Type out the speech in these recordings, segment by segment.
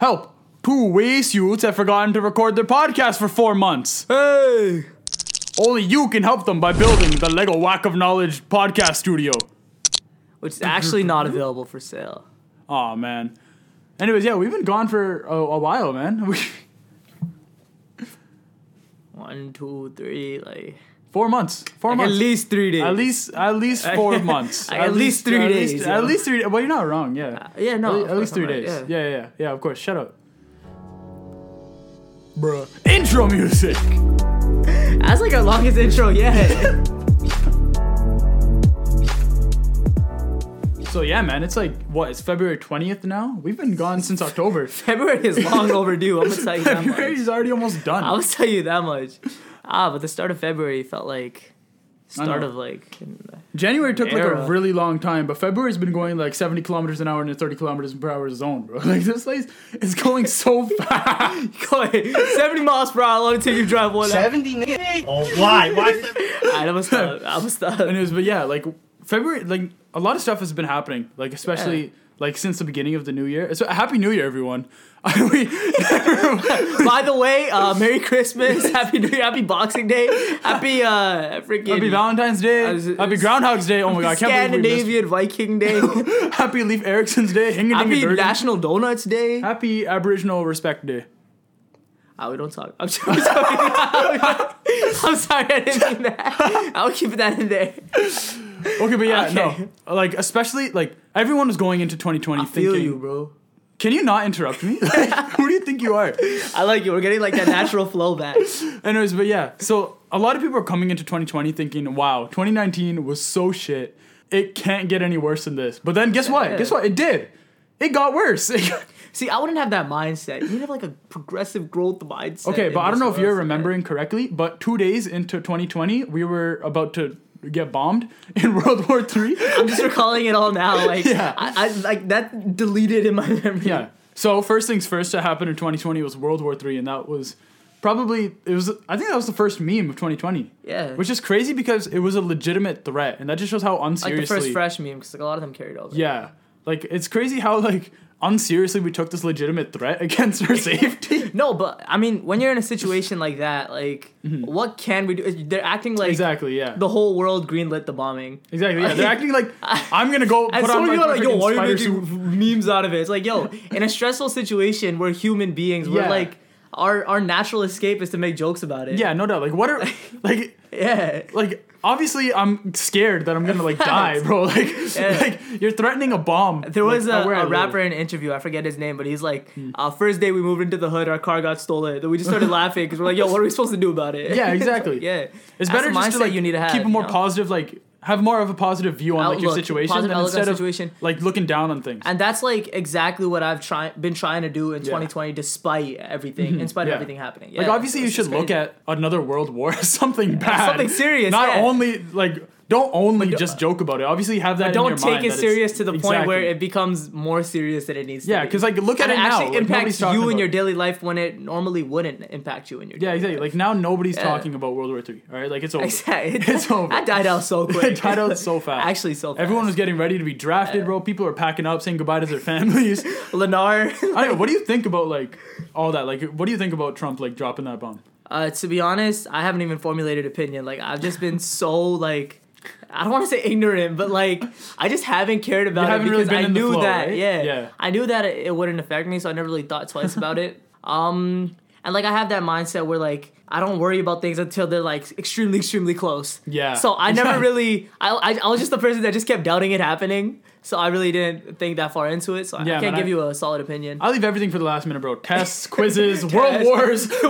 Help! Two waste youths have forgotten to record their podcast for four months. Hey! Only you can help them by building the Lego Whack of Knowledge podcast studio. Which is actually not available for sale. Aw, man. Anyways, yeah, we've been gone for a, a while, man. One, two, three, like, four months. Four like at least three days. At least, at least four months. At least three at days, Least, at least three. Well, you're not wrong. Yeah. Uh, yeah, no. At, at least three I'm days. right, Yeah. yeah, yeah, yeah. Of course. Shut up. Bruh. Intro music. That's like our longest intro yet. So yeah, man, it's like what? It's February twentieth now. We've been gone since October. February is long overdue. I'm gonna tell you that much. February's already almost done. I will tell you that much. Ah, but the start of February felt like start of like January took like a really long time, but February's been going like 70 kilometers an hour in a 30 kilometers per hour zone, bro. Like this place is going so fast. seventy miles per hour until you drive one hour. 70 nigga. Oh, why? Why? Alright, I'm gonna stop. I'm gonna stop. Anyways, but yeah, like February, like a lot of stuff has been happening, like especially Yeah. Like since the beginning of the new year. So happy New Year, everyone. we, By the way, uh, Merry Christmas, Happy New Year, Happy Boxing Day, Happy uh freaking happy Valentine's Day, was- happy Groundhog's Day. Oh my god, I can't believe we Scandinavian Viking Day, Happy Leif Erikson's Day, Happy. National Donuts Day. Happy Aboriginal Respect Day. Oh, we don't talk. I'm sorry. I'm sorry. I didn't mean that. I'll keep that in there. Okay, but yeah, Okay. no, like especially like everyone was going into 2020 I feel thinking. you, bro. Can you not interrupt me? Who do you think you are? I like you. We're getting like that natural flow back. Anyways, but yeah, so a lot of people are coming into 2020 thinking, wow, 2019 was so shit. It can't get any worse than this. But then guess what? Guess what? It did. It got worse. See, I wouldn't have that mindset. You'd have like a progressive growth mindset. okay, but I don't know if you're remembering correctly, but two days into 2020, we were about to get bombed in World War Three. I'm just recalling it all now. Like, Yeah. I, I like that deleted in my memory. Yeah. So first things first that happened in 2020 was World War Three, and that was probably it was. I think that was the first meme of 2020. Yeah. Which is crazy because it was a legitimate threat, and that just shows how unseriously. like the first fresh meme because like a lot of them carried over. Yeah. Like it's crazy how like unseriously we took this legitimate threat against our safety. No, but I mean, when you're in a situation like that, like, what can we do? They're acting like Mm-hmm. exactly. Yeah. the whole world greenlit the bombing. exactly. Yeah. They're acting like I'm gonna go put some on people like, yo, why are you making memes out of it? It's like, yo, in a stressful situation, we're human beings. We're Yeah. like, our our natural escape is to make jokes about it. Yeah. No doubt. Like what are like Yeah. like obviously I'm scared that I'm gonna like die, bro. Like Yeah. like you're threatening a bomb. There was like, a, a rapper in an interview. I forget his name, but he's like, Hmm. uh, first day we moved into the hood, our car got stolen. Then we just started laughing because we're like, yo, what are we supposed to do about it? Yeah, exactly. yeah, It's That's better just to mindset like you need to have. keep a more you know? positive like have more of a positive view on like your situation than instead of situation. like looking down on things. And that's like exactly what I've try- been trying to do in 2020, despite everything, in spite Mm-hmm. Yeah. of everything happening. Like obviously you should look at another world war as something bad, something serious, Not yeah. only like don't only don't- just joke about it. Obviously have that. in Don't take it serious to the point where it becomes more serious than it needs to Yeah, be. because like look at and it, it now. actually like, impacts you in your daily life when it normally wouldn't impact you in your Yeah, daily exactly. life. Like now nobody's Yeah. talking about World War Three. All right, like it's over. Exactly. It's over. That died out so quick. It died out so fast. Actually, so fast. Everyone was getting ready to be drafted, bro. People were packing up, saying goodbye to their families. Lennar. I don't know. What do you think about like all that? Like, what do you think about Trump like dropping that bomb? Uh, to be honest, I haven't even formulated opinion. Like I've just been so like I don't want to say ignorant, but like I just haven't cared about it haven't really because been I knew flow, that. right? Yeah, Yeah. I knew that it, it wouldn't affect me, so I never really thought twice about it. Um, and like I have that mindset where like I don't worry about things until they're like extremely, extremely close. Yeah. So I never Yeah. really I, I I was just the person that just kept doubting it happening. So I really didn't think that far into it. So I- Yeah, I can't give I- you a solid opinion. I leave everything for the last minute, bro. Tests, quizzes, world wars.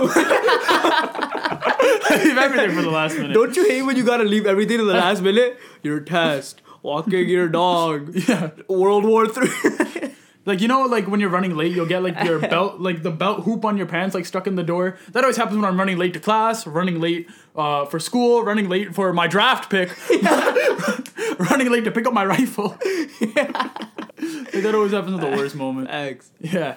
I leave everything for the last minute. Don't you hate when you gotta leave everything to the last minute? Your test, walking your dog, yeah. World War Three. Like you know, like when you're running late, you'll get like your belt, like the belt hoop on your pants, like stuck in the door. That always happens when I'm running late to class, running late uh, for school, running late for my draft pick, running late to pick up my rifle. Like, that always happens at the worst moment. X. Yeah,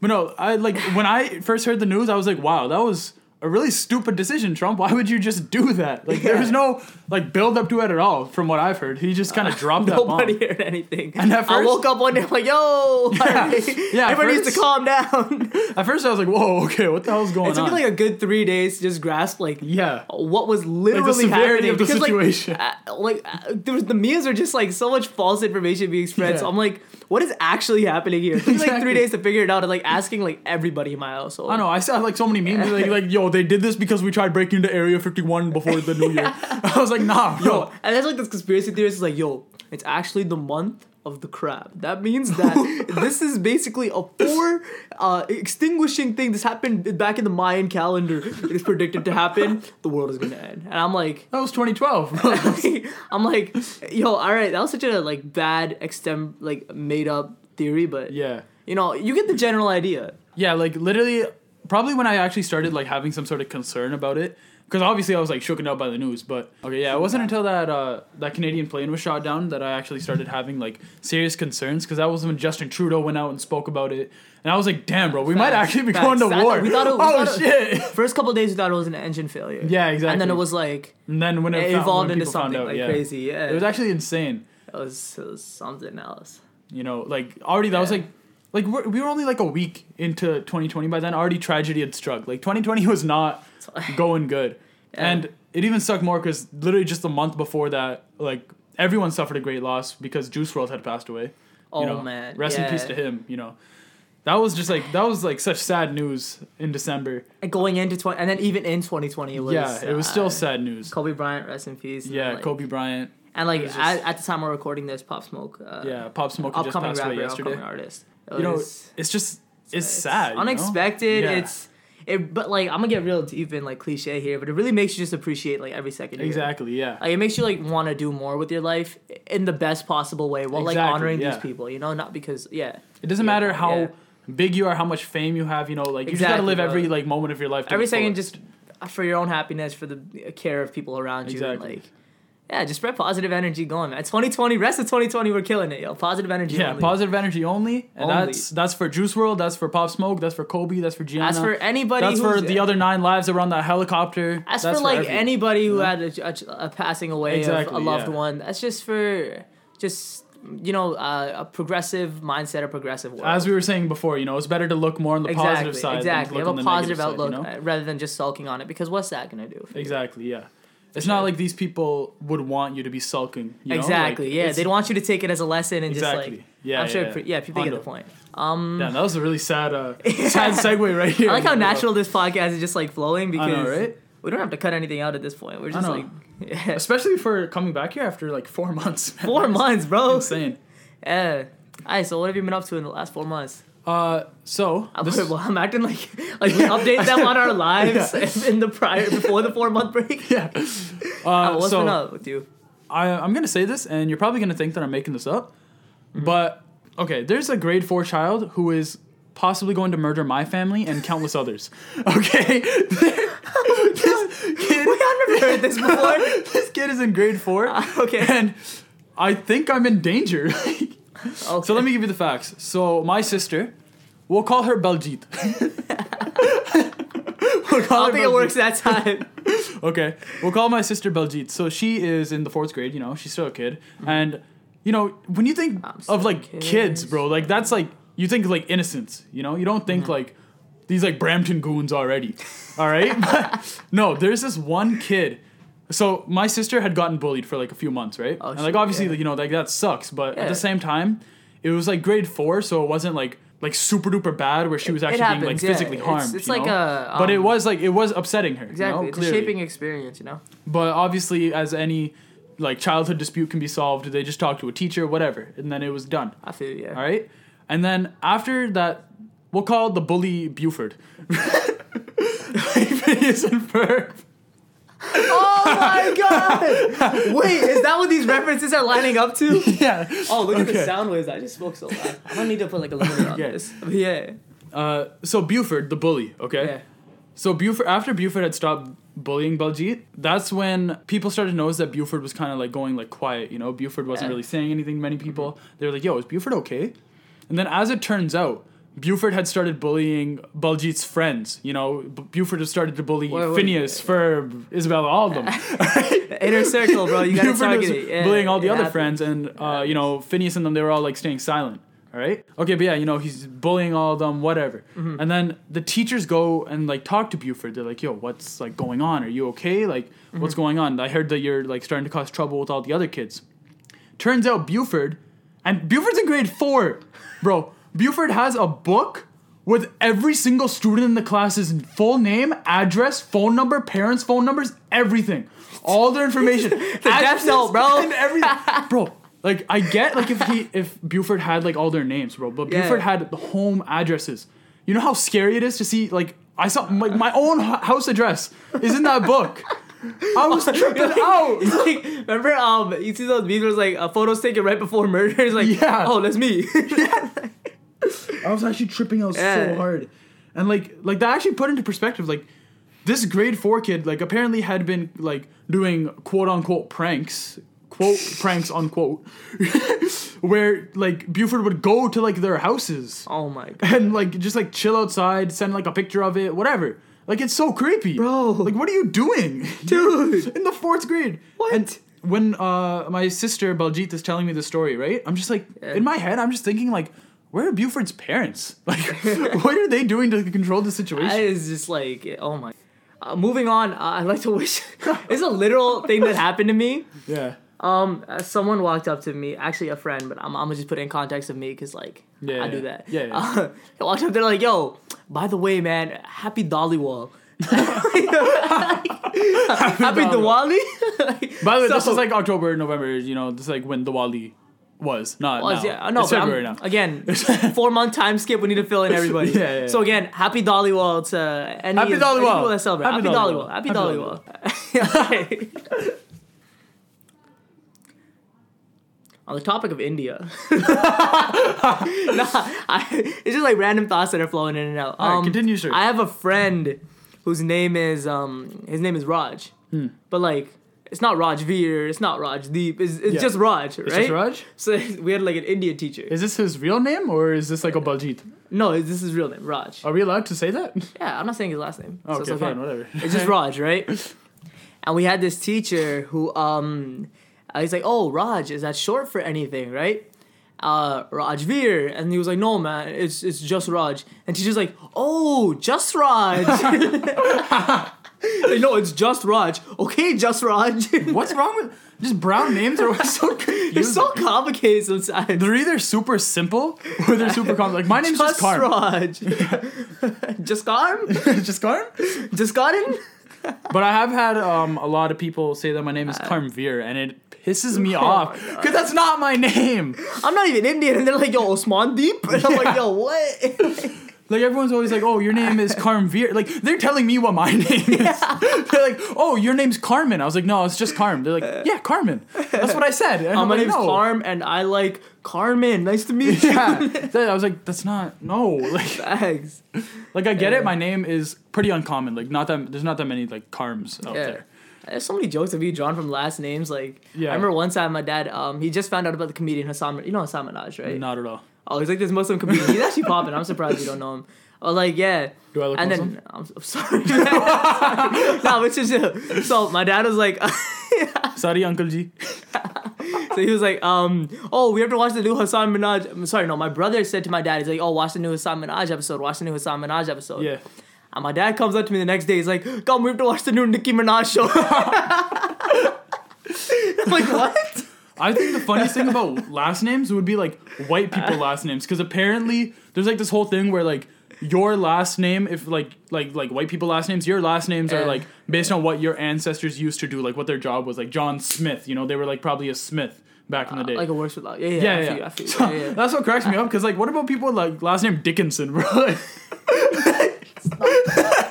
but no, I like when I first heard the news, I was like, wow, that was a really stupid decision, Trump. Why would you just do that? Like there was no like build up to it at all, from what I've heard. He just kind of dropped that bomb. Nobody heard anything. And at I woke up one day, I'm like, yo, Yeah, at everybody needs to calm down. At first, I was like, "Whoa, okay, what the hell's going on? it took on?" me like a good three days to just grasp like yeah, what was literally severity happening of the because situation. like uh, like uh, there was the memes are just like so much false information being spread. So I'm like, what is actually happening here? It took me like three days to figure it out and like asking like everybody in my household. I know. I saw like so many memes like, like, "Yo, they did this because we tried breaking into Area 51 before the New Year." I was like, "Nah, bro." Yo, and there's like this conspiracy theorist is like, yo, it's actually the month of the crab. That means that this is basically a four uh, extinguishing thing. This happened back in the Mayan calendar. It's predicted to happen. The world is gonna end. And I'm like, That was 2012. I'm like, yo, all right, that was such a like bad extem like made up theory, but yeah. you know, you get the general idea. Yeah, like literally, probably when I actually started like having some sort of concern about it, because obviously I was like shooken out by the news. But okay, yeah, it wasn't until that uh, that Canadian plane was shot down that I actually started having like serious concerns. Because that was when Justin Trudeau went out and spoke about it, and I was like, damn, bro, we might actually be facts. going to I war. we thought it- we oh thought it- shit! First couple days, we thought it was an engine failure. Yeah, exactly. And then it was like and then when it, it found- evolved when into something out, like yeah. crazy. Yeah, It was actually insane. it was, it was something else. You know, like already that was like. Like we're, we were only like a week into 2020 by then. Already tragedy had struck. Like 2020 was not going good, Yeah. and it even sucked more because literally just a month before that, like everyone suffered a great loss because Juice WRLD had passed away. Oh you know, man, rest in peace to him. You know, that was just like that was like such sad news in December. And going into twenty, and then even in 2020, it was yeah, it was still sad news. Kobe Bryant, rest in peace. yeah, like, Kobe Bryant. and like was at, at the time we're recording this, Pop Smoke. Uh, Yeah, Pop Smoke had just upcoming passed rapper, away yesterday. upcoming artist. It You know, it's just it's, sad. you know? unexpected. Yeah. It's it, but like I'm gonna get real deep in like cliche here, but it really makes you just appreciate like every second. exactly yeah. Like it makes you like want to do more with your life in the best possible way, while like honoring yeah. these people. You know, not because yeah. It doesn't Yeah, matter how yeah. big you are, how much fame you have. You know, like you just gotta live bro. every like moment of your life. to every second just for your own happiness, for the uh, care of people around you. and, like, yeah, just spread positive energy going, man. 2020, rest of 2020, we're killing it, yo. Positive energy. yeah, only. positive energy only, and Only. that's that's for Juice WRLD, that's for Pop Smoke, that's for Kobe, that's for Gianna. As for anybody, that's for the other nine lives that were on that helicopter. As that's for like every- anybody who know? had a, a, a passing away Exactly, of a loved yeah. one, that's just for just you know uh, a progressive mindset, a progressive world. As we were saying before, you know, it's better to look more on the exactly, positive side. exactly. Have to a look on the positive outlook Side, you know? uh, rather than just sulking on it. Because what's that gonna do? For you? Exactly, yeah. It's not like these people would want you to be sulking. You know? exactly. Like, yeah, they'd want you to take it as a lesson and just like. Yeah, I'm yeah, sure. yeah. pre- Yeah, people get the point. Um, Damn, that was a really sad, uh, sad segue right here. I like how natural this podcast is just like flowing because know, right? we don't have to cut anything out at this point. We're just like yeah. Especially for coming back here after like four months. man. four months, bro. Insane. Yeah. Alright, so what have you been up to in the last four months? Uh, so I'm, this- well, I'm acting like like we update them on our lives in the prior before the four month break. yeah. Uh, Uh, what's so been up with you? I, I'm gonna say this, and you're probably gonna think that I'm making this up, Mm-hmm. but okay, there's a grade four child who is possibly going to murder my family and countless others. Okay, this kid, Wait, I've never heard this before. this kid is in grade four, okay. and I think I'm in danger. okay. so let me give you the facts. So my sister, we'll call her Baljeet. we'll I don't think it works that time. Okay, we'll call my sister Baljeet. So she is in the fourth grade. You know, she's still a kid, and you know when you think of like a kid. kids, bro, like that's like you think like innocence. You know, you don't think Mm-hmm. like these like Brampton goons already. All right, But, no, there's this one kid. So my sister had gotten bullied for like a few months, right? Oh, and like obviously, yeah. you know, like that sucks. But at the same time, it was like grade four, so it wasn't like like super duper bad where she was actually being like yeah. physically It's- harmed. it's you like know? a, but it um, was like it was upsetting her. Exactly. You know, it's clearly. a shaping experience, you know? But obviously, as any like childhood dispute can be solved, they just talk to a teacher, whatever, and then it was done. I feel yeah. All right, and then after that, we'll call the bully Buford. Phineas and Ferb. Oh my god! Wait, is that what these references are lining up to? Yeah. Oh, look at the sound waves. I just spoke so loud. I'm gonna need to put like a limiter on Yeah. this. Yeah. Uh, so Buford, the bully. Okay. Yeah. So Buford, after Buford had stopped bullying Baljeet, that's when people started to notice that Buford was kind of like going like quiet. You know, Buford wasn't Yeah. really saying anything to many people. They were like, "Yo, is Buford okay?" And then as it turns out, Buford had started bullying Baljeet's friends. You know, B- Buford had started to bully Wait, wait. Phineas, Ferb, Isabella, all of them. Inner circle, bro. You gotta Buford was it. Yeah, bullying all the other happens. friends, and uh, you know, Phineas and them, they were all like staying silent. All right. Okay, but yeah, you know, he's bullying all of them, whatever. Mm-hmm. And then the teachers go and like talk to Buford. They're like, "Yo, what's like going on? Are you okay? Like, what's Mm-hmm. going on? I heard that you're like starting to cause trouble with all the other kids." Turns out Buford, and Buford's in grade four, bro. Buford has a book with every single student in the class's full name, address, phone number, parents' phone numbers, everything, all their information. the death note, bro. and everything, bro. Like I get like if he if Buford had like all their names, bro, but Yeah. Buford had the home addresses. You know how scary it is to see like I saw like my own house address is in that book. I was tripping out. It's like, remember, um, you see those videos like uh, photos taken right before murder. It's like, Yeah. oh, that's me. I was actually tripping out Yeah. so hard, and like like that actually put into perspective like this grade four kid like apparently had been like doing quote unquote pranks quote pranks unquote where like Buford would go to like their houses oh my god, and like just like chill outside, send like a picture of it, whatever. Like it's so creepy, Bro. Like what are you doing, Dude. In the fourth grade. What? And when uh my sister Baljeet is telling me the story, right? I'm just like Yeah. in my head, I'm just thinking like, where are Buford's parents? Like, what are they doing to control the situation? is just like, oh my. Uh, moving on, uh, I'd like to wish. it's a literal thing that happened to me. yeah. Um, uh, someone walked up to me, actually a friend, but I'm, I'm gonna just put it in context of me because like Yeah, I do that. Yeah, yeah. Uh, they walked up, they're like, "Yo, by the way, man, happy Dollywall." happy Diwali. By the way, this So- is like October, November. You know, this is like when the Wali was not. Was, now. yeah, It's February I'm, now. again, four month time skip. We need to fill in everybody. Yeah, yeah, So again, happy Dollywall to any Happy any Dollywall. people that celebrate. Happy, Happy Dollywall. Dollywall. Happy Dollywall. On the topic of India, nah, I, it's just like random thoughts that are flowing in and out. All right, Um, continue, sir. I have a friend whose name is um his name is Raj, Hmm. but like it's not Raj Veer, it's not Raj Deep, it's, it's Yeah. just Raj, right? It's just Raj? So we had like an Indian teacher. Is this his real name or is this like a Baljeet? No, this is his real name, Raj. Are we allowed to say that? Yeah, I'm not saying his last name. so Okay, it's okay. fine, whatever. It's just Raj, right? And we had this teacher who um uh, he's like, "Oh, Raj, is that short for anything, right?" Uh, Rajveer, and he was like, "No, man, it's it's just Raj." And teacher's like, "Oh, just Raj." no, it's just Raj. Okay, just Raj. What's wrong with just brown names are so confusing? it's so complicated sometimes. They're either super simple or they're super complex. Like my name's just, just Karm. Raj. just Karm? just Karm? Just Karan? But I have had um, a lot of people say that my name is Karm Veer, and it pisses me off because that's not my name. I'm not even Indian, and they're like, "Yo, Osman Deep," and I'm Yeah. like, "Yo, what?" Like everyone's always like, "Oh, your name is Karm Veer." Like they're telling me what my name is. They're like, "Oh, your name's Carmen." I was like, "No, it's just Karm." They're like, "Yeah, Carmen." That's what I said. And Uh, I'm my like, name's "No." Carm, and I like Carmen. Nice to meet you. Yeah, That- I was like, "That's not no." Like, Thanks. like I get it. My name is pretty uncommon. Like, not that there's not that many like Karms out Yeah. there. There's so many jokes of you drawn from last names. Like, Yeah. I remember one time my dad, um, he just found out about the comedian Hasan. You know Hasan Minhaj, right? Not at all. Oh, he's like this Muslim comedian. He's actually popping. I'm surprised you don't know him. Oh, like yeah. Do I look and Muslim? then I'm, I'm sorry. no, but just chill. so my dad was like, Sorry, Uncle G. so he was like, um, oh, we have to watch the new Hasan Minhaj. I'm sorry, no, my brother said to my dad, he's like, oh, watch the new Hasan Minhaj episode. Watch the new Hasan Minhaj episode. Yeah. And my dad comes up to me the next day. He's like, "Come, we have to watch the new Nicki Minaj show." I'm like, "What?" I think the funniest thing about last names would be like white people last names because apparently there's like this whole thing where like your last name if like like like white people last names your last names are like based on what your ancestors used to do like what their job was like John Smith you know they were like probably a Smith back in the uh, day Like a worse with love. Yeah, yeah, yeah I yeah, feel you, I feel you. So, yeah, yeah. that's what cracks me up because like what about people like last name Dickinson bro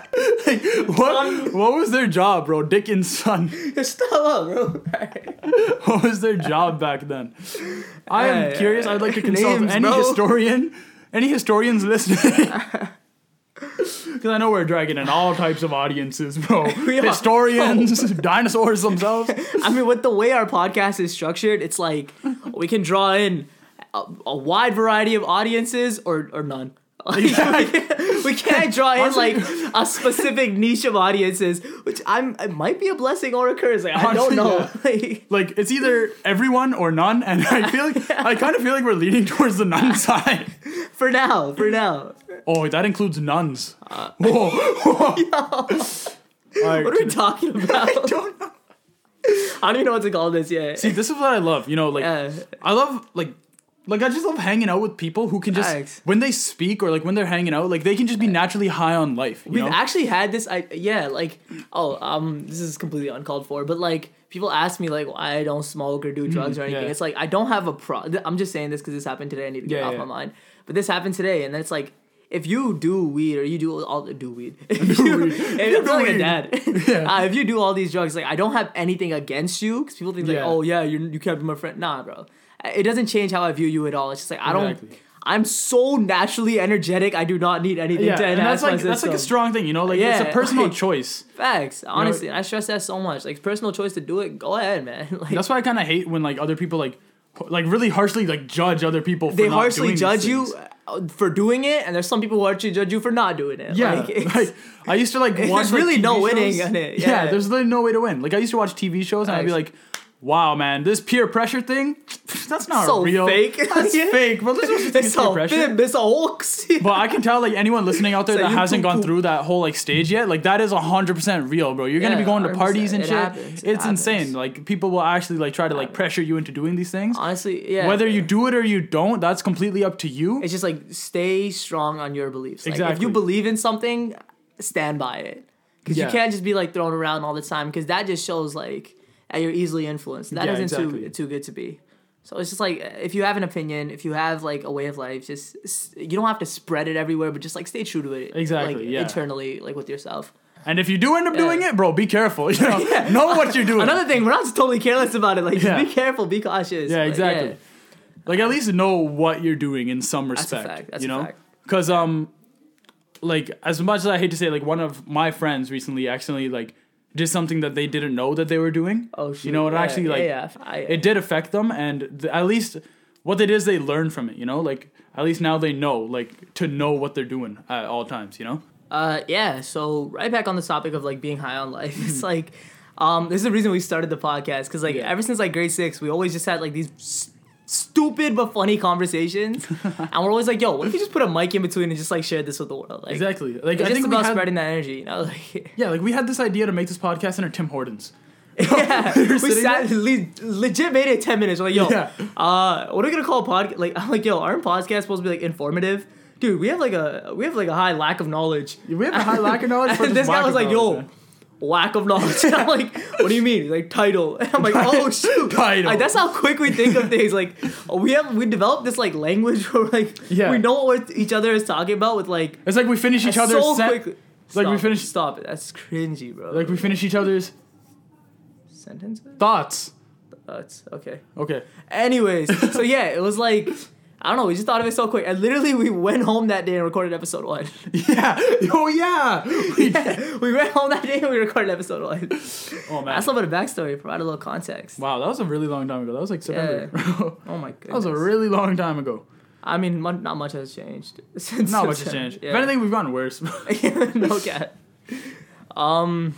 like, what um, what was their job bro Dickinson Stop up, bro. what was their job back then? I am Hey, curious. I'd like to consult names, any bro. historian, any historians listening. Because I know we're dragging in all types of audiences, bro. Historians, oh. dinosaurs themselves. I mean, with the way our podcast is structured, it's like we can draw in a, a wide variety of audiences or or none. Like, we can't draw in like a specific niche of audiences, which I'm it might be a blessing or a curse. Like, I don't know. Like, Like it's either everyone or none, and I feel like I kind of feel like we're leaning towards the nun side. for now, for now. Oh, that includes nuns. Uh, Whoa. Whoa. What are we talking about? I don't know. I don't even know what to call this yet. See, this is what I love. You know, like Yeah. I love like like I just love hanging out with people who can just Facts. when they speak or like when they're hanging out, like they can just be naturally high on life. You We've know? actually had this. I yeah, like oh um, this is completely uncalled for, but like people ask me like why I don't smoke or do drugs or anything. Mm-hmm. yeah. It's like I don't have a pro. I'm just saying this because this happened today. I need to get Yeah, it off yeah. my mind. But this happened today, and then it's like. If you do weed or you do all do weed, if you, weed. if, You do like a weed. dad. Yeah. uh, if you do all these drugs, like I don't have anything against you because people think like, Yeah. oh yeah, you you can't be my friend. Nah, bro, it doesn't change how I view you at all. It's just like I don't. Exactly. I'm so naturally energetic. I do not need anything yeah, to and that's like my that's like a strong thing, you know. Like yeah, it's a personal like- choice. Facts, honestly, and I stress that so much. Like personal choice to do it, go ahead, man. Like That's why I kind of hate when like other people like like really harshly like judge other people. For they harshly judge you uh, for doing it, and there's some people who harshly judge you for not doing it. Yeah, like, like I used to like There's watch. like, really no TV winning shows. in it, Yeah. yeah. there's literally no way to win. Like I used to watch TV shows and I'd be like, "Wow, man, this peer pressure thing, that's not So real. fake. That's Yeah. fake." But there's no such thing as it's peer pressure. fib, it's a hoax. But I can tell like anyone listening out there that hasn't gone through that whole like stage yet, like that is hundred percent real, bro. You're gonna be going to 100%. parties and It shit. happens. It It's insane. happens. Like people will actually like try to like pressure you into doing these things. Honestly, yeah. Whether you do it or you don't, that's completely up to you. it's just like stay strong on your beliefs. Like, If Exactly. you believe in something, stand by it. Because Yeah. you can't just be like thrown around all the time. Because that just shows like you're easily influenced. That Yeah, not exactly. too too good to be. So it's just like if you have an opinion, if you have like a way of life, just you don't have to spread it everywhere, but just like stay true to it. Exactly, Like yeah. internally, like with yourself. And if you do end up doing it, bro, be careful. You know, know what you're doing. Another thing, we're not totally careless about it. Like, Yeah. just be careful, be cautious. Yeah, Like, exactly. Like at least know what you're doing in some a respect. fact, that's you a know, fact. because um, like as much as I hate to say, like one of my friends recently accidentally like did something that they didn't know that they were doing. Oh, shoot. You know, it Yeah, actually like yeah, I- it did affect them, and th- at least what they did is they learned from it. You know, like at least now they know like to know what they're doing at all times. You know. Uh, yeah. So right back on the topic of like being high on life, it's like, um, this is the reason we started the podcast because like Yeah. ever since like grade six, we always just had like these stupid but funny conversations, and we're always like, yo, what if you just put a mic in between and just like share this with the world? Like, Exactly. Like It's I just think we about had, spreading that energy, you know? Like, yeah, like we had this idea to make this podcast under Tim Hortons. yeah, we sat le- legit made it ten minutes. We're like, yo, Yeah. uh, what are we gonna call a podcast? Like, I'm like, yo, aren't podcasts supposed to be like informative? Dude, we have like a we have like a high lack of knowledge. We have a high lack of knowledge. And this guy was like, yo. Lack of knowledge. I'm like, what do you mean? He's like title. And I'm like, oh shoot. Title. Like that's how quick we think of things. Like oh, we have we developed this like language where like Yeah. we know what each other is talking about with like It's like we finish each other's so sen- quickly. like we finish- Stop it. That's cringy, bro. like we finish each other's sentences. thoughts. Thoughts. okay. Okay. Anyways, so yeah, it was like I don't know. We just thought of it so quick, and literally we went home that day and recorded episode one. Yeah. Oh yeah. We did. we went home that day and we recorded episode one. Oh man. That's a little bit of backstory. Provide a little context. wow, that was a really long time ago. That was like September. Oh my goodness. that was a really long time ago. I mean, not much has changed since. Not much has changed. Yeah. If anything, we've gotten worse. no cat. Um,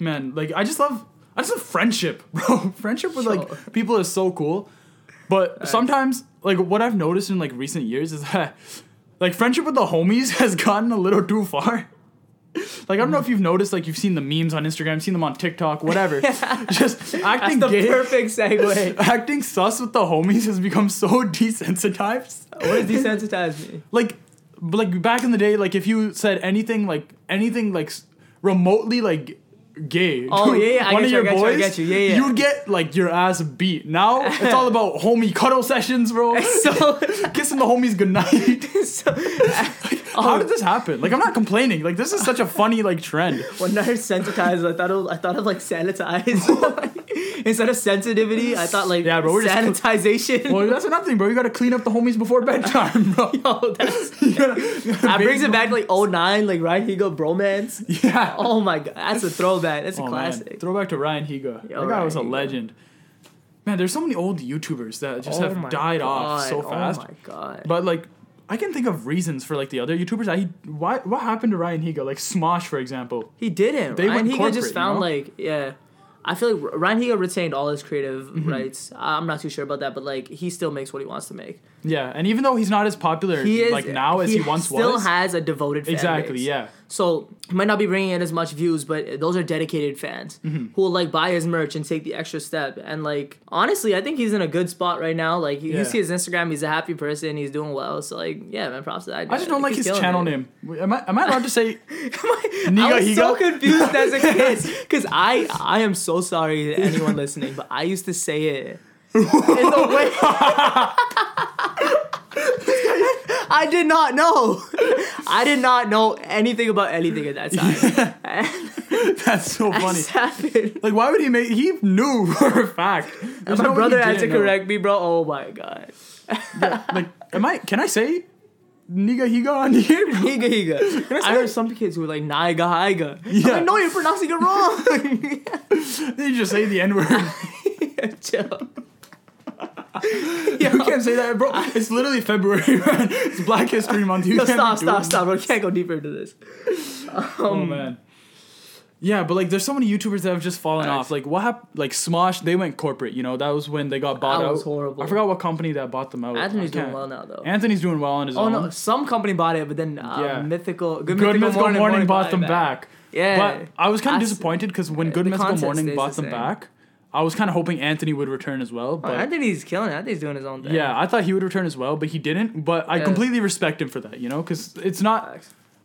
man, like I just love I just love friendship, bro. friendship with like people is so cool. But sometimes like what I've noticed in like recent years is that like friendship with the homies has gotten a little too far. Like I don't know if you've noticed, like you've seen the memes on Instagram, seen them on TikTok, whatever. Just acting that's the gay, perfect segue. acting sus with the homies has become so desensitized. what does desensitize me? Like, like back in the day, like if you said anything like anything like remotely like gay, Oh, yeah, yeah, I one get of you, your you, boys, get you. Yeah, yeah. you would get like your ass beat. Now it's all about homie cuddle sessions, bro. So, Kissing the homies goodnight. so How oh. did this happen? Like I'm not complaining. Like this is such a funny like trend. when I heard sensitized, I thought was, I thought of like sanitize. Instead of sensitivity, I thought like Yeah, bro, we're just sanitization. Well, that's another thing, bro. You gotta clean up the homies before bedtime, bro. Yo, that's, You gotta- you gotta that brings it back to like 09, like Ryan Higa bromance. Yeah. Oh my god, that's a throwback. That's a Oh, man. classic. Throwback to Ryan Higa. Yo, that guy Ryan was a Higa. legend. Man, there's so many old YouTubers that just Oh have died off so oh fast. Oh my god. But like, I can think of reasons for like the other YouTubers. I why what happened to Ryan Higa? Like Smosh, for example. He didn't. They Ryan went Higa just found you know? like yeah. I feel like Ryan Higa retained all his creative Mm-hmm. rights. I'm not too sure about that, but like he still makes what he wants to make. Yeah, and even though he's not as popular He is like now as he, once still was, still has a devoted fan exactly. base. Yeah, So he might not be bringing in as much views, but those are dedicated fans Mm-hmm. who will like buy his merch and take the extra step. And like honestly, I think he's in a good spot right now. Like you, Yeah. you see his Instagram, he's a happy person, he's doing well. So like yeah, man, props to that. I just don't like his channel name. Am I am I allowed to say? am I Niga was so confused as a kid because I I am so sorry to anyone listening, but I used to say it in the way. I did not know. I did not know anything about anything at that time. And That's so that funny. just happened. Like, why would he make? He knew for a fact. There's My no way brother he had to didn't know. correct me, bro. Oh my god. Like, am I? Can I say Niga Higa on here? Higa higa. I heard some kids who were like Naiga Higa. Yeah. I'm like, no, you're pronouncing it wrong. Did you just say the N word? Chill. you can't say that, bro. It's literally February, man. It's Black History Month. You Yo, can't stop, stop, stop. We can't go deeper into this. Oh Um, man. Yeah, but like, there's so many YouTubers that have just fallen Facts. off. Like, what happened? Like, Smosh, they went corporate. You know, that was when they got bought That out. was horrible. I forgot what company that bought them out. Anthony's doing well now, though. Anthony's doing well on his Oh own. Oh no, some company bought it, but then uh, Yeah. Mythical, Good, Good Mythical, Mythical Morning, bought them it back. Yeah, But I was kind of disappointed because when Good Mythical Morning bought the them back, I was kind of hoping Anthony would return as well. Oh, But Anthony's killing. it. Anthony's doing his own thing. yeah, I thought he would return as well, but he didn't. But I Yeah. completely respect him for that, you know, because it's not.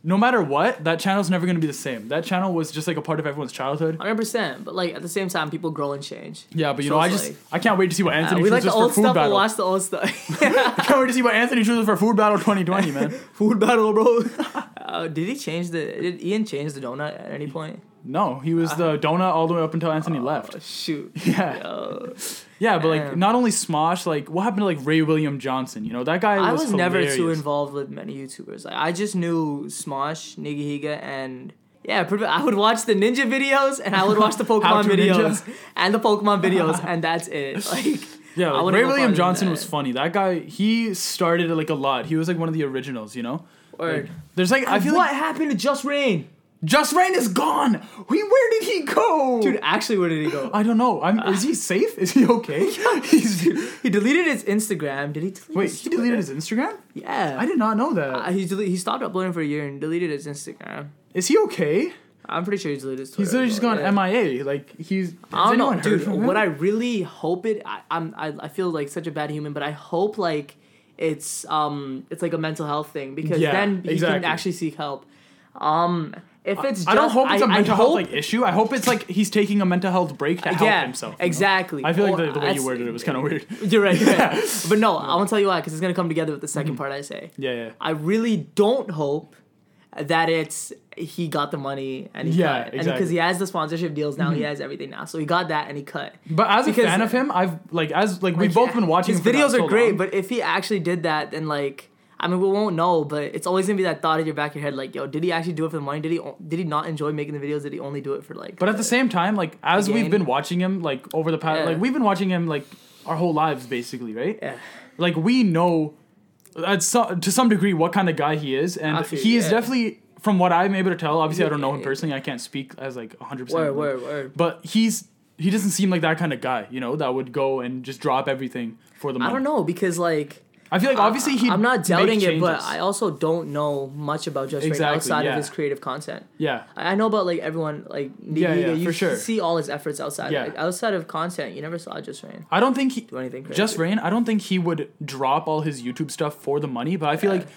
No matter what, that channel's never gonna be the same. That channel was just like a part of everyone's childhood. hundred percent. But like at the same time, people grow and change. Yeah, but you So know, I just like- I can't wait to see what Anthony we like chooses the old for food stuff. We'll battle. watch the old stuff. I can't wait to see what Anthony chooses for food battle 2020, man. Food battle, bro. uh, did he change the? Did Ian change the donut at any point? No, he was the uh-huh. donut all the way up until Anthony Oh, left. shoot. Yeah, Yo. yeah, but like not only Smosh, like what happened to like Ray William Johnson? You know that guy. I was, was never too involved with many YouTubers. Like, I just knew Smosh, Nigahiga, and yeah, pretty- I would watch the ninja videos and I would watch the Pokemon to Ninja. videos and the Pokemon videos, and that's it. Like, Yeah, like, Ray William Johnson was funny. That guy, he started like a lot. He was like one of the originals, you know. Word. Like, there's like I feel what like happened to JusReign? JusReign is gone. We where did he go? Dude, actually, where did he go? I don't know. I'm, is he safe? Is he okay? He's, he deleted his Instagram. Did he? Delete wait, his he deleted his Instagram? Yeah. I did not know that. Uh, he dele- he stopped uploading for a year and deleted his Instagram. Is he okay? I'm pretty sure he deleted his Twitter. He's literally just gone yeah. MIA. Like he's. I don't know, dude. What I really hope it. I, I'm. I, I feel like such a bad human, but I hope like it's um it's like a mental health thing because Yeah, then he exactly. can actually seek help. Um, if it's just, I don't hope it's a a mental health like issue. I hope it's like he's taking a mental health break to help yeah, himself. you know? exactly. I feel like the, the way you worded it was kind of weird. You're right. You're right. but no, I want to tell you why because it's gonna come together with the 2nd mm-hmm. part I say. Yeah, yeah. I really don't hope that it's he got the money and he Yeah, cut. And exactly. because he has the sponsorship deals now, he mm-hmm. has everything now. So he got that and he cut. But as a fan of him, I've like as like we've Like, both yeah, been watching. His videos are so great, long. but if he actually did that, then like. I mean, we won't know, but it's always gonna be that thought in your back of your head, like, yo, did he actually do it for the money? Did he did he not enjoy making the videos? Did he only do it for like? But at the same time, like as we've been watching him, like over the past, Yeah. like we've been watching him like our whole lives, basically, right? Yeah. Like we know, at some, to some degree, what kind of guy he is, and he is yeah. definitely, from what I'm able to tell. Obviously, I don't know him Yeah. personally. I can't speak as like 100. Word, percent word, word. But he's he doesn't seem like that kind of guy, you know, that would go and just drop everything for the money. I don't know because like I feel like obviously he. I'm not doubting it, but I also don't know much about Just Right Exactly, outside yeah. of his creative content. yeah. I know about like everyone like Yeah, yeah, you for sure. see all his efforts outside. Yeah. Like, outside of content, you never saw JusReign I don't think he do anything crazy. JusReign, I don't think he would drop all his YouTube stuff for the money, but I feel Yeah. like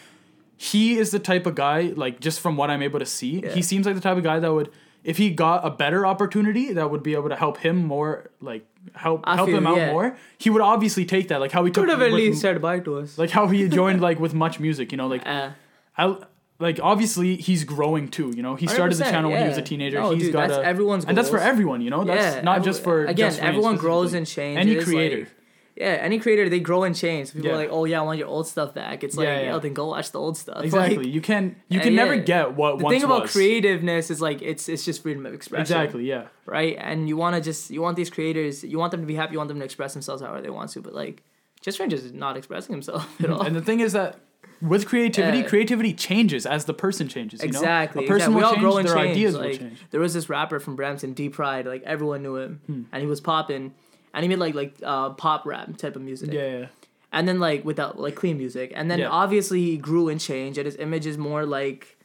he is the type of guy, like just from what I'm able to see, he seems like the type of guy that would, if he got a better opportunity that would be able to help him more, like help I help feel, him out yeah. more, he would obviously take that, like how he took could have at with- least said bye to us. like how he joined like with MuchMusic, you know, like Uh, I. Like obviously he's growing too, you know. He started the 100%, channel when he was a teenager. No, He's dude, got that's a, everyone's and that's for everyone, you know. That's yeah, not every- just for again. Just everyone grows and changes. Any like- creator. Yeah, any creator they grow and change. People Yeah. are like, oh yeah, I want your old stuff back. It's like, Yeah, yeah. then go watch the old stuff. Exactly. Like, you can you uh, can never get what the thing about was. creativeness is like it's it's just freedom of expression. Exactly. Yeah. right? And you want to just you want these creators, you want them to be happy, you want them to express themselves however they want to, but like JusReign is not expressing himself at all. And the thing is that with creativity, creativity changes as the person changes. You Exactly. know? a person exactly. We will all change, grow and their change. ideas like, will change. There was this rapper from Brampton, D Pride. Like everyone knew him, Hmm. and he was popping, and he made like like uh, pop rap type of music. Yeah, yeah. and then like without like clean music and then Yeah. obviously he grew and changed and his image is more like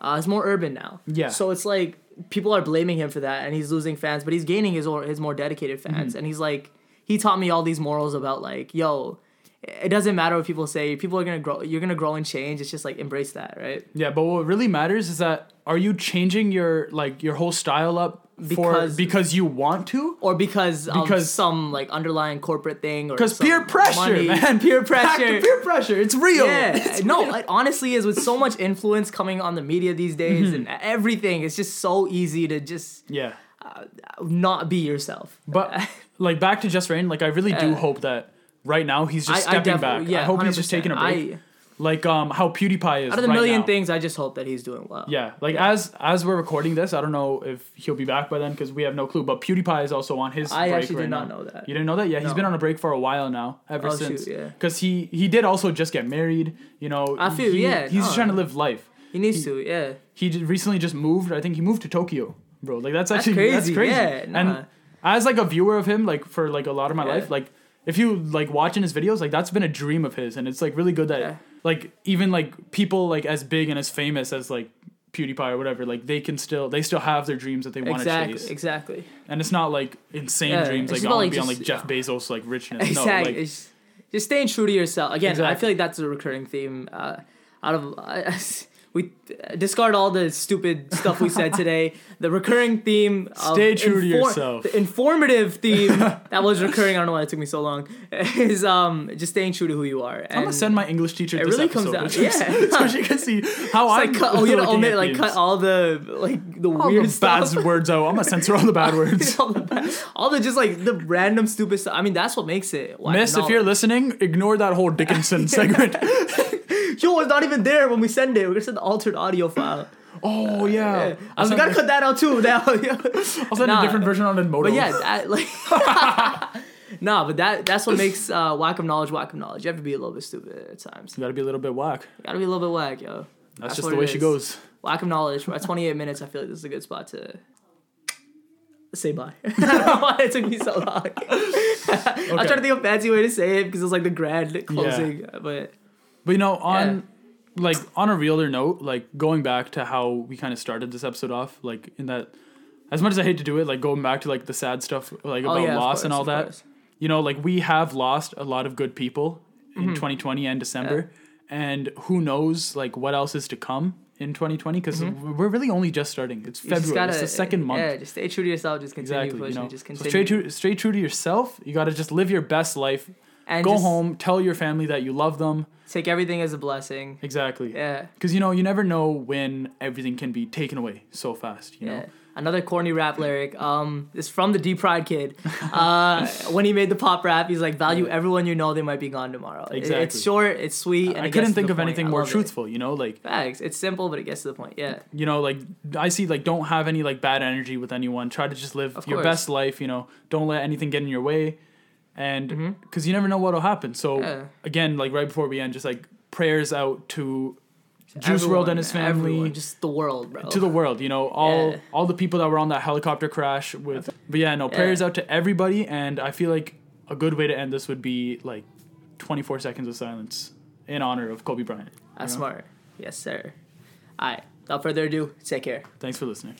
uh it's more urban now Yeah. so it's like people are blaming him for that and he's losing fans but he's gaining his or his more dedicated fans Mm-hmm. and he's like he taught me all these morals about like yo it doesn't matter what people say people are gonna grow you're gonna grow and change it's just like embrace that right Yeah, but what really matters is that are you changing your like your whole style up for Because- because you want to? or because of Because- some like underlying corporate thing or Because peer pressure, money. man. peer Back to pressure peer pressure. It's real. Yeah, It's no, real. it honestly is with so much influence coming on the media these days mm-hmm. and everything. It's just so easy to just Yeah. Uh, not be yourself. But like back to JusReign, like I really do Yeah. hope that right now he's just I- I stepping definitely- back. yeah, I hope he's just taking a break. I- like um how PewDiePie is. Out of the right million now. things, I just hope that he's doing well. Yeah, like as as we're recording this, I don't know if he'll be back by then because we have no clue. But PewDiePie is also on his. I break actually right did not now. know that. You didn't know that? Yeah, He's been on a break for a while now, ever Oh, since. yeah. Because he he did also just get married. You know. I feel- he- yeah, He's just no. trying to live life. He needs to, yeah. He recently just moved. I think he moved to Tokyo, bro. Like that's That's actually that's crazy, crazy. yeah, nah. And as like a viewer of him, like for like a lot of my Yeah. life, like if you like watching his videos, like that's been a dream of his, and it's like really good that Yeah. like even like people like as big and as famous as like PewDiePie or whatever, like they can still they still have their dreams that they want to Exactly, chase, exactly. and it's not like insane Yeah, dreams like I want like, to be on like Jeff Bezos like richness. Exactly. No, like It's just staying true to yourself. Again, I feel like that's a recurring theme. Uh, out of we discard all the stupid stuff we said today. The recurring theme. Stay true to yourself. The informative theme that was recurring. I don't know why it took me so long. Is um just staying true to who you are. I'm gonna send my English teacher. it this really comes down- just- yeah. so she can see how I like cut, oh, you know, omit like cut all the like the all weird the stuff. bad words out. I'm gonna censor all the bad words. all, the bad, all the just like the random stupid stuff. I mean, that's what makes it. Miss, if you're listening, ignore that whole Dickinson segment. Yo, it's not even there when we send it. We're gonna send the altered audio file. Oh yeah, I was, we gotta cut that out too. Now, I'll send Nah, a different version on Edmodo. but yeah, that, like, nah, but that that's what makes uh, whack of knowledge whack of knowledge. You have to be a little bit stupid at times. you gotta be a little bit whack. You gotta be a little bit whack, yo. That's, just the way she goes. Whack of knowledge. At 28 minutes, I feel like this is a good spot to say bye. I don't know why it took me so long. I'm trying to think of a fancy way to say it because it was like the grand closing, but But you know, on like on a realer note, like going back to how we kind of started this episode off, like in that, as much as I hate to do it, like going back to like the sad stuff, like oh about yeah, of loss and all that. course. You know, like we have lost a lot of good people Mm-hmm. in 2020 and December, and who knows like what else is to come in 2020 because we're really only just starting. It's Mm-hmm. You February. gotta- it's the second month. Yeah, just stay true to yourself. Just continue Exactly, you know. Just So continue. stay true, stay true to yourself. You got to just live your best life. And Go home, tell your family that you love them. Take everything as a blessing. Exactly. Yeah. Because you know, you never know when everything can be taken away so fast. You Yeah. know. Another corny rap lyric. Um, is from the D Pride kid. Uh, when he made the pop rap, he's like, "Value everyone you know. They might be gone tomorrow." Exactly. it's short. It's sweet. And I couldn't think of point. anything more love it. truthful. You know, like Facts. It's simple, but it gets to the point. Yeah. you know, like I see, like don't have any like bad energy with anyone. Try to just live Of your course. best life. You know, don't let anything get in your way, and because you never know what'll happen. So Mm-hmm. Yeah. again, like right before we end, just like prayers out to Juice WRLD and his family. everyone, just the world, bro. to the world, you know, all Yeah. all the people that were on that helicopter crash with. But yeah, no prayers out to everybody, and I feel like a good way to end this would be like 24 seconds of silence in honor of Kobe Bryant. That's know? smart. Yes, sir. All right. Without further ado, take care. Thanks for listening.